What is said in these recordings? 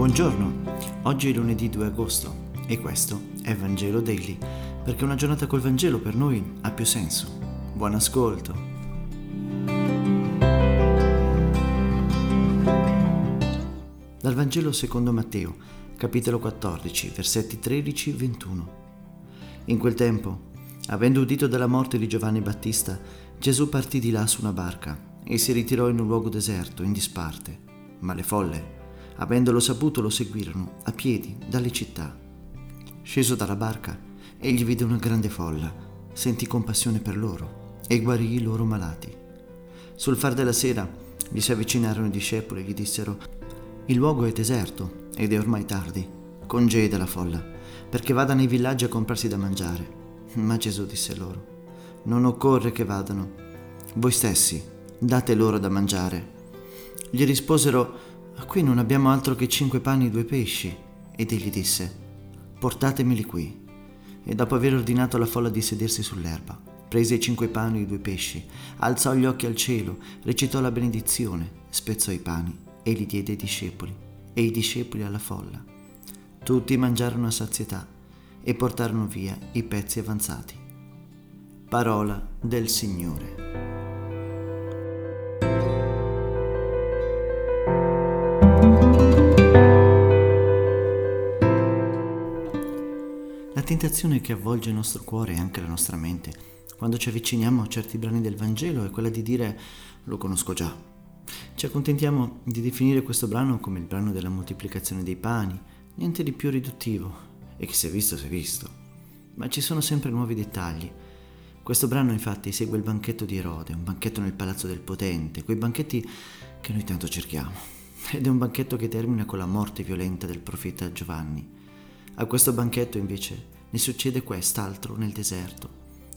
Buongiorno, oggi è lunedì 2 agosto e questo è Vangelo Daily, perché una giornata col Vangelo per noi ha più senso. Buon ascolto. Dal Vangelo secondo Matteo, capitolo 14, versetti 13-21. In quel tempo, avendo udito della morte di Giovanni Battista, Gesù partì di là su una barca e si ritirò in un luogo deserto, in disparte. Ma le folle, Avendolo saputo lo seguirono a piedi dalle città. Sceso dalla barca, egli vide una grande folla, sentì compassione per loro e guarì i loro malati. Sul far della sera gli si avvicinarono i discepoli e gli dissero Il luogo è deserto ed è ormai tardi, congeda la folla, perché vada nei villaggi a comprarsi da mangiare. Ma Gesù disse loro Non occorre che vadano, voi stessi date loro da mangiare. Gli risposero Qui non abbiamo altro che cinque pani e due pesci. Ed egli disse, portatemeli qui. E dopo aver ordinato alla folla di sedersi sull'erba, prese i cinque pani e i due pesci, alzò gli occhi al cielo, recitò la benedizione, spezzò i pani e li diede ai discepoli, e i discepoli alla folla. Tutti mangiarono a sazietà e portarono via i pezzi avanzati. Parola del Signore. Tentazione che avvolge il nostro cuore e anche la nostra mente quando ci avviciniamo a certi brani del Vangelo è quella di dire lo conosco già. Ci accontentiamo di definire questo brano come il brano della moltiplicazione dei pani, niente di più riduttivo, e che si è visto si è visto. Ma ci sono sempre nuovi dettagli. Questo brano infatti segue il banchetto di Erode, un banchetto nel palazzo del potente, quei banchetti che noi tanto cerchiamo. Ed è un banchetto che termina con la morte violenta del profeta Giovanni. A questo banchetto invece ne succede quest'altro nel deserto,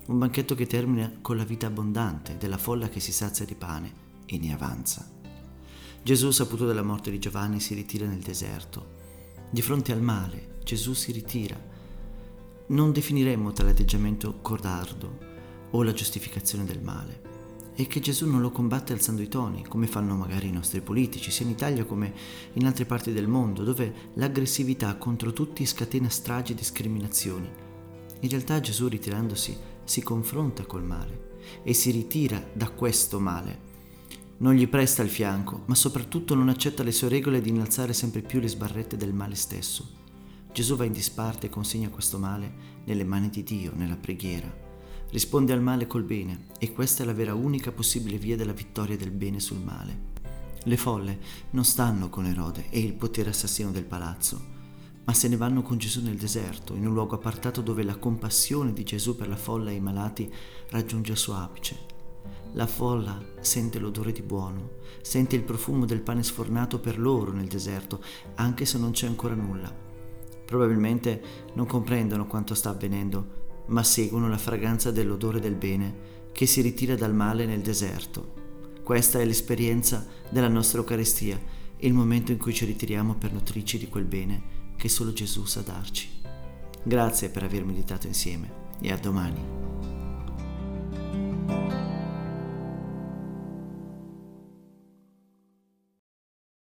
un banchetto che termina con la vita abbondante della folla che si sazia di pane e ne avanza. Gesù, saputo della morte di Giovanni, si ritira nel deserto. Di fronte al male, Gesù si ritira. Non definiremmo tale atteggiamento codardo o la giustificazione del male e che Gesù non lo combatte alzando i toni, come fanno magari i nostri politici, sia in Italia come in altre parti del mondo, dove l'aggressività contro tutti scatena stragi e discriminazioni. In realtà Gesù ritirandosi si confronta col male e si ritira da questo male. Non gli presta il fianco, ma soprattutto non accetta le sue regole di innalzare sempre più le sbarrette del male stesso. Gesù va in disparte e consegna questo male nelle mani di Dio, nella preghiera risponde al male col bene e questa è la vera unica possibile via della vittoria del bene sul male. Le folle non stanno con Erode e il potere assassino del palazzo, ma se ne vanno con Gesù nel deserto, in un luogo appartato dove la compassione di Gesù per la folla e i malati raggiunge il suo apice. La folla sente l'odore di buono, sente il profumo del pane sfornato per loro nel deserto, anche se non c'è ancora nulla. Probabilmente non comprendono quanto sta avvenendo, ma seguono la fragranza dell'odore del bene che si ritira dal male nel deserto. Questa è l'esperienza della nostra Eucaristia, il momento in cui ci ritiriamo per nutrici di quel bene che solo Gesù sa darci. Grazie per aver meditato insieme e a domani.